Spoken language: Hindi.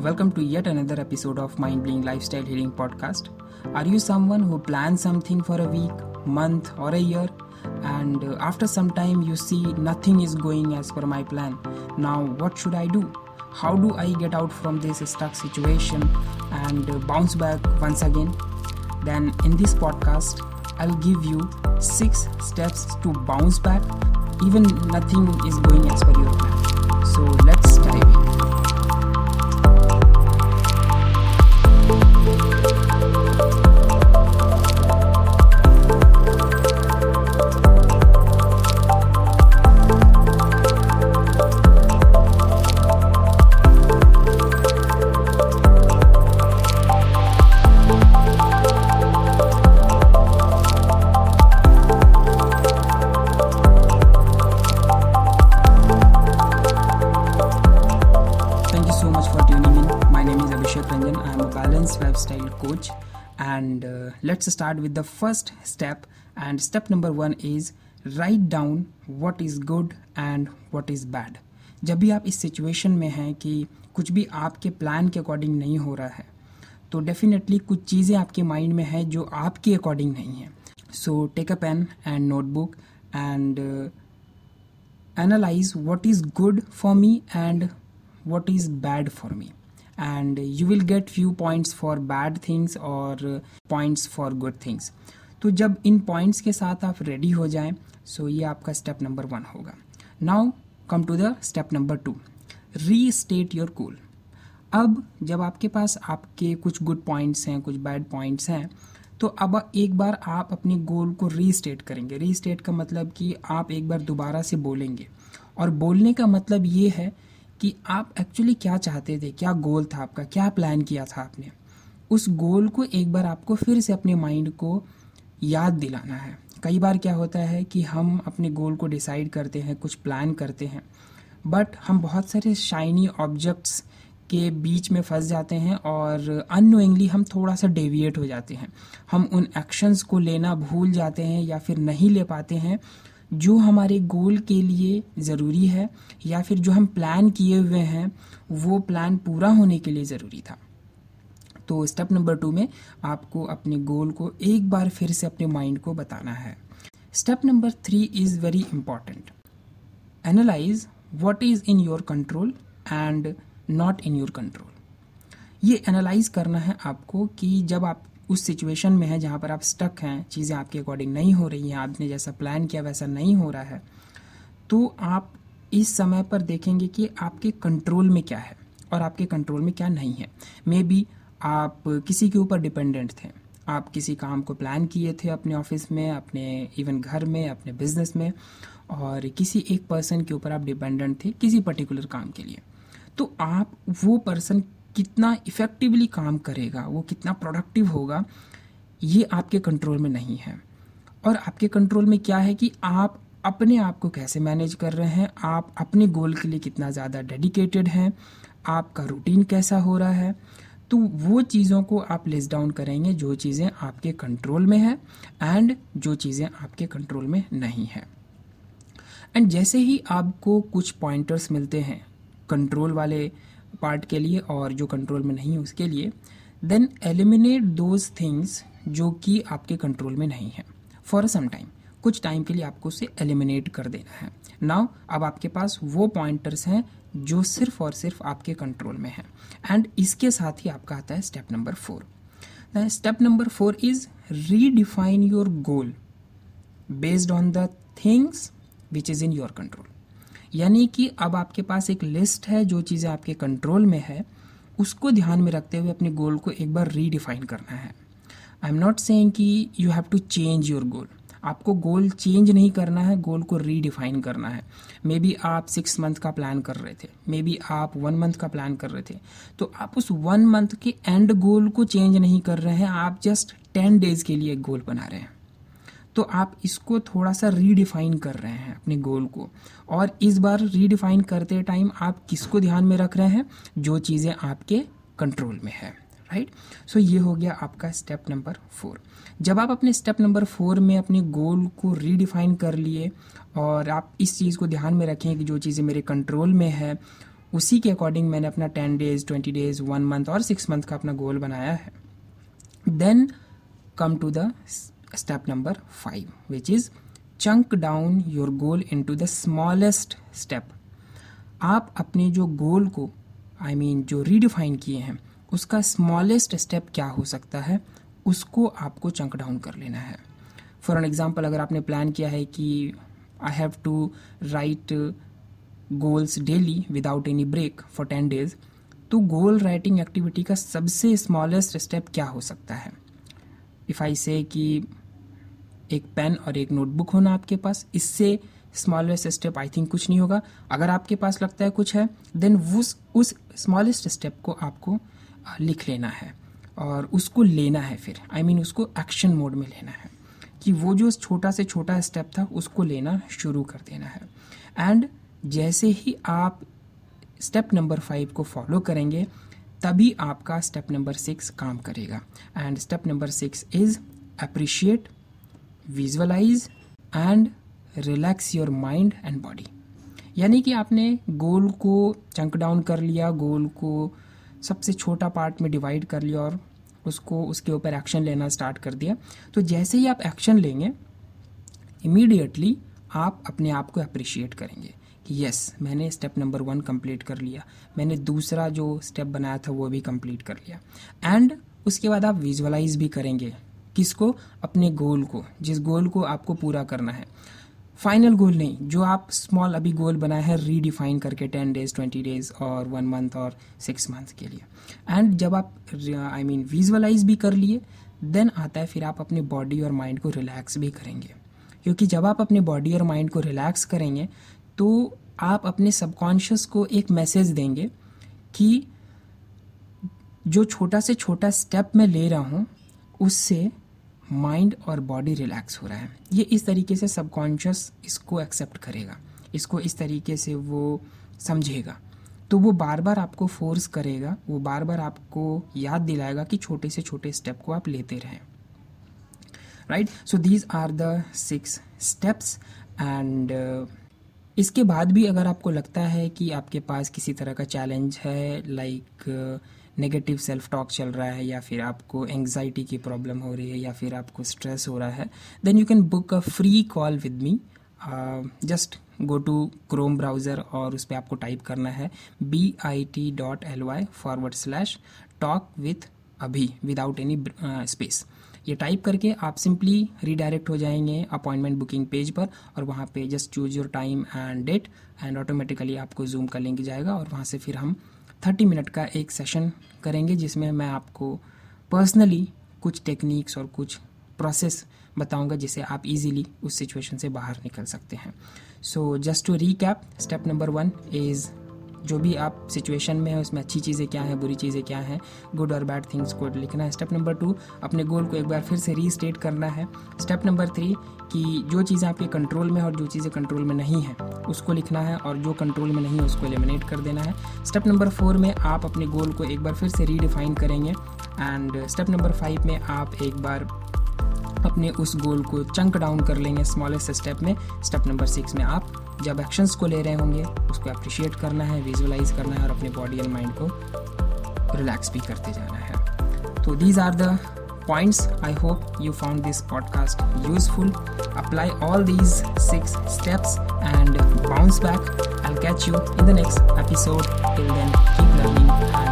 Welcome to yet another episode of Mind Blowing Lifestyle Healing Podcast. Are you someone who plans something for a week, month, or a year? And uh, after some time, you see nothing is going as per my plan. Now, what should I do? How do I get out from this stuck situation and uh, bounce back once again? Then, in this podcast, I'll give you six steps to bounce back even nothing is going as per your plan. So, let's coach. And uh, let's start with the first step. And step number one is write down what is good and what is bad. जब भी आप इस सिचुएशन में हैं कि कुछ भी आपके प्लान के अकॉर्डिंग नहीं हो रहा है तो डेफिनेटली कुछ चीज़ें आपके माइंड में है जो आपके अकॉर्डिंग नहीं है so take a pen and notebook and analyze what is good for me and what is bad for me and you will get few points for bad things or points for good things. तो जब इन पॉइंट्स के साथ आप रेडी हो जाएँ सो ये आपका स्टेप नंबर वन होगा। Now come to the step number two restate your goal अब जब आपके पास आपके कुछ गुड पॉइंट्स हैं, कुछ बैड पॉइंट्स हैं तो अब एक बार आप अपने गोल को रीस्टेट करेंगे। रीस्टेट का मतलब कि आप एक बार दोबारा से बोलेंगे। और बोलने का मतलब ये है कि आप एक्चुअली क्या चाहते थे? क्या गोल था आपका? क्या प्लान किया था आपने? उस गोल को एक बार आपको फिर से अपने माइंड को याद दिलाना है। कई बार क्या होता है कि हम अपने गोल को डिसाइड करते हैं, कुछ प्लान करते हैं बट हम बहुत सारे शाइनी ऑब्जेक्ट्स के बीच में फंस जाते हैं और अनोइंगली हम थोड़ा सा डेविएट हो जाते हैं। हम उन एक्शंस को लेना भूल जाते हैं या फिर नहीं ले पाते हैं। जो हमारे गोल के लिए ज़रूरी है या फिर जो हम प्लान किए हुए हैं, वो प्लान पूरा होने के लिए ज़रूरी था। तो स्टेप नंबर टू में आपको अपने गोल को एक बार फिर से अपने माइंड को बताना है। Step number three is very important analyse what is in your control and not in your control ये एनालाइज करना है आपको कि जब आप उस सिचुएशन में है जहाँ पर आप स्टक हैं, चीज़ें आपके अकॉर्डिंग नहीं हो रही हैं, आपने जैसा प्लान किया वैसा नहीं हो रहा है। तो आप इस समय पर देखेंगे कि आपके कंट्रोल में क्या है और आपके कंट्रोल में क्या नहीं है। मे बी आप किसी के ऊपर डिपेंडेंट थे। आप किसी काम को प्लान किए थे अपने ऑफ़िस में, अपने इवन घर में, अपने बिज़नेस में और किसी एक पर्सन के ऊपर आप डिपेंडेंट थे किसी पर्टिकुलर काम के लिए। तो आप वो पर्सन कितना इफ़ेक्टिवली काम करेगा, वो कितना प्रोडक्टिव होगा, ये आपके कंट्रोल में नहीं है। और आपके कंट्रोल में क्या है कि आप अपने आप को कैसे मैनेज कर रहे हैं, आप अपने गोल के लिए कितना ज़्यादा डेडिकेटेड हैं, आपका रूटीन कैसा हो रहा है तो वो चीज़ों को आप लिस्ट डाउन करेंगे जो चीज़ें आपके कंट्रोल में है एंड जो चीज़ें आपके कंट्रोल में नहीं है। एंड जैसे ही आपको कुछ पॉइंटर्स मिलते हैं कंट्रोल वाले पार्ट के लिए और जो कंट्रोल में नहीं है उसके लिए देन एलिमिनेट दोज थिंग्स जो कि आपके कंट्रोल में नहीं है। फॉर सम टाइम कुछ टाइम के लिए आपको उसे एलिमिनेट कर देना है। नाउ अब आपके पास वो पॉइंटर्स हैं जो सिर्फ़ और सिर्फ़ आपके कंट्रोल में है। एंड इसके साथ ही आपका आता है step number four step number four is redefine your goal based on the things which is in your control यानी कि अब आपके पास एक लिस्ट है, जो चीज़ें आपके कंट्रोल में है, उसको ध्यान में रखते हुए अपने गोल को एक बार रीडिफाइन करना है। आई एम नॉट सेइंग कि you have to change your goal आपको गोल चेंज नहीं करना है गोल को रीडिफाइन करना है। मे बी आप सिक्स मंथ का प्लान कर रहे थे। मे बी आप वन मंथ का प्लान कर रहे थे। तो आप उस वन मंथ के एंड गोल को चेंज नहीं कर रहे हैं, आप जस्ट टेन डेज़ के लिए एक गोल बना रहे हैं। तो आप इसको थोड़ा सा रीडिफाइन कर रहे हैं अपने गोल को। और इस बार रीडिफाइन करते टाइम आप किसको ध्यान में रख रहे हैं? जो चीज़ें आपके कंट्रोल में है राइट सो ये हो गया आपका स्टेप नंबर फोर जब आप अपने स्टेप नंबर फोर में अपने गोल को रीडिफाइन कर लिए और आप इस चीज़ को ध्यान में रखें कि जो चीज़ें मेरे कंट्रोल में है, उसी के अकॉर्डिंग मैंने अपना ten days twenty days one month और सिक्स मंथ का अपना गोल बनाया है। Then come to the number five which is chunk down your goal into the smallest step आप अपने जो गोल को आई I मीन mean, जो रीडिफाइन किए हैं उसका स्मॉलेस्ट स्टेप क्या हो सकता है उसको आपको चंक डाउन कर लेना है। फॉर एन एग्ज़ाम्पल अगर आपने प्लान किया है कि I have to write goals daily without any break for ten days तो गोल राइटिंग एक्टिविटी का सबसे स्मॉलेस्ट स्टेप क्या हो सकता है? इफ़ आई से कि एक पेन और एक नोटबुक होना आपके पास। इससे स्मॉलेस्ट स्टेप आई थिंक कुछ नहीं होगा। अगर आपके पास लगता है कुछ है देन उस उस स्मॉलेस्ट स्टेप को आपको लिख लेना है। और उसको लेना है फिर। आई I मीन mean, उसको एक्शन मोड में लेना है। कि वो जो छोटा से छोटा स्टेप था उसको लेना शुरू कर देना है। एंड जैसे ही आप स्टेप नंबर फाइव को फॉलो करेंगे तभी आपका स्टेप नंबर सिक्स काम करेगा। And step number six is appreciate visualise and relax your mind and body यानी कि आपने गोल को चंक डाउन कर लिया गोल को सबसे छोटा पार्ट में डिवाइड कर लिया और उसको, उसके ऊपर एक्शन लेना स्टार्ट कर दिया। तो जैसे ही आप एक्शन लेंगे इमीडिएटली आप अपने आप को अप्रिशिएट करेंगे कि यस मैंने स्टेप नंबर वन कंप्लीट कर लिया। मैंने दूसरा जो स्टेप बनाया था, वो भी कंप्लीट कर लिया। एंड उसके बाद आप विजुअलाइज भी करेंगे किसको? अपने गोल को, जिस गोल को आपको पूरा करना है। फाइनल गोल नहीं, जो आप स्मॉल अभी गोल बनाए हैं रीडिफाइन करके टेन डेज़ ट्वेंटी डेज़ और वन मंथ और सिक्स मंथ के लिए। एंड जब आप आई मीन विजुअलाइज भी कर लिए देन आता है फिर आप अपने बॉडी और माइंड को रिलैक्स भी करेंगे। क्योंकि जब आप अपने बॉडी और माइंड को रिलैक्स करेंगे तो आप अपने सबकॉन्शियस को एक मैसेज देंगे कि जो छोटा से छोटा स्टेप मैं ले रहा हूँ, उससे माइंड और बॉडी रिलैक्स हो रहा है। ये इस तरीके से सबकॉन्शियस इसको एक्सेप्ट करेगा। इसको इस तरीके से वो समझेगा। तो वो बार बार आपको फोर्स करेगा, वो बार बार आपको याद दिलाएगा कि छोटे से छोटे स्टेप को आप लेते रहें। Right so these are the six steps and इसके बाद भी अगर आपको लगता है कि आपके पास किसी तरह का चैलेंज है लाइक नेगेटिव सेल्फ टॉक चल रहा है या फिर आपको एंग्जाइटी की प्रॉब्लम हो रही है या फिर आपको स्ट्रेस हो रहा है then you can book a free call with me just go to Chrome browser और उस पर आपको टाइप करना है B I T dot L Y forward slash talk with Abhi without any space ये टाइप करके आप सिंपली रीडायरेक्ट हो जाएँगे अपॉइंटमेंट बुकिंग पेज पर और वहाँ पे just choose your time and date and automatically आपको जूम का लिंक जाएगा और वहाँ से फिर हम थर्टी मिनट का एक सेशन करेंगे, जिसमें मैं आपको पर्सनली कुछ टेक्निक्स और कुछ प्रोसेस बताऊँगा जिसे आप इजीली उस सिचुएशन से बाहर निकल सकते हैं। So just to recap step number one is जो भी आप सिचुएशन में है उसमें अच्छी चीज़ें क्या हैं, बुरी चीज़ें क्या हैं गुड और बैड थिंग्स को लिखना है। स्टेप नंबर टू अपने गोल को एक बार फिर से रीस्टेट करना है। स्टेप नंबर थ्री कि जो चीज़ें आपके कंट्रोल में और जो चीज़ें कंट्रोल में नहीं है, उसको लिखना है और जो कंट्रोल में नहीं है, उसको एलिमिनेट कर देना है। स्टेप नंबर फोर में आप अपने गोल को एक बार फिर से रीडिफाइन करेंगे एंड स्टेप नंबर फाइव में आप एक बार अपने उस गोल को चंक डाउन कर लेंगे स्मॉलेस्ट स्टेप में। स्टेप नंबर सिक्स में आप जब एक्शंस को ले रहे होंगे, उसको अप्रिशिएट करना है विजुअलाइज करना है और अपने बॉडी एंड माइंड को रिलैक्स भी करते जाना है। तो these are the points. I hope you found this podcast useful. Apply all these six steps and bounce back. I'll catch you in the next episode. Till then keep learning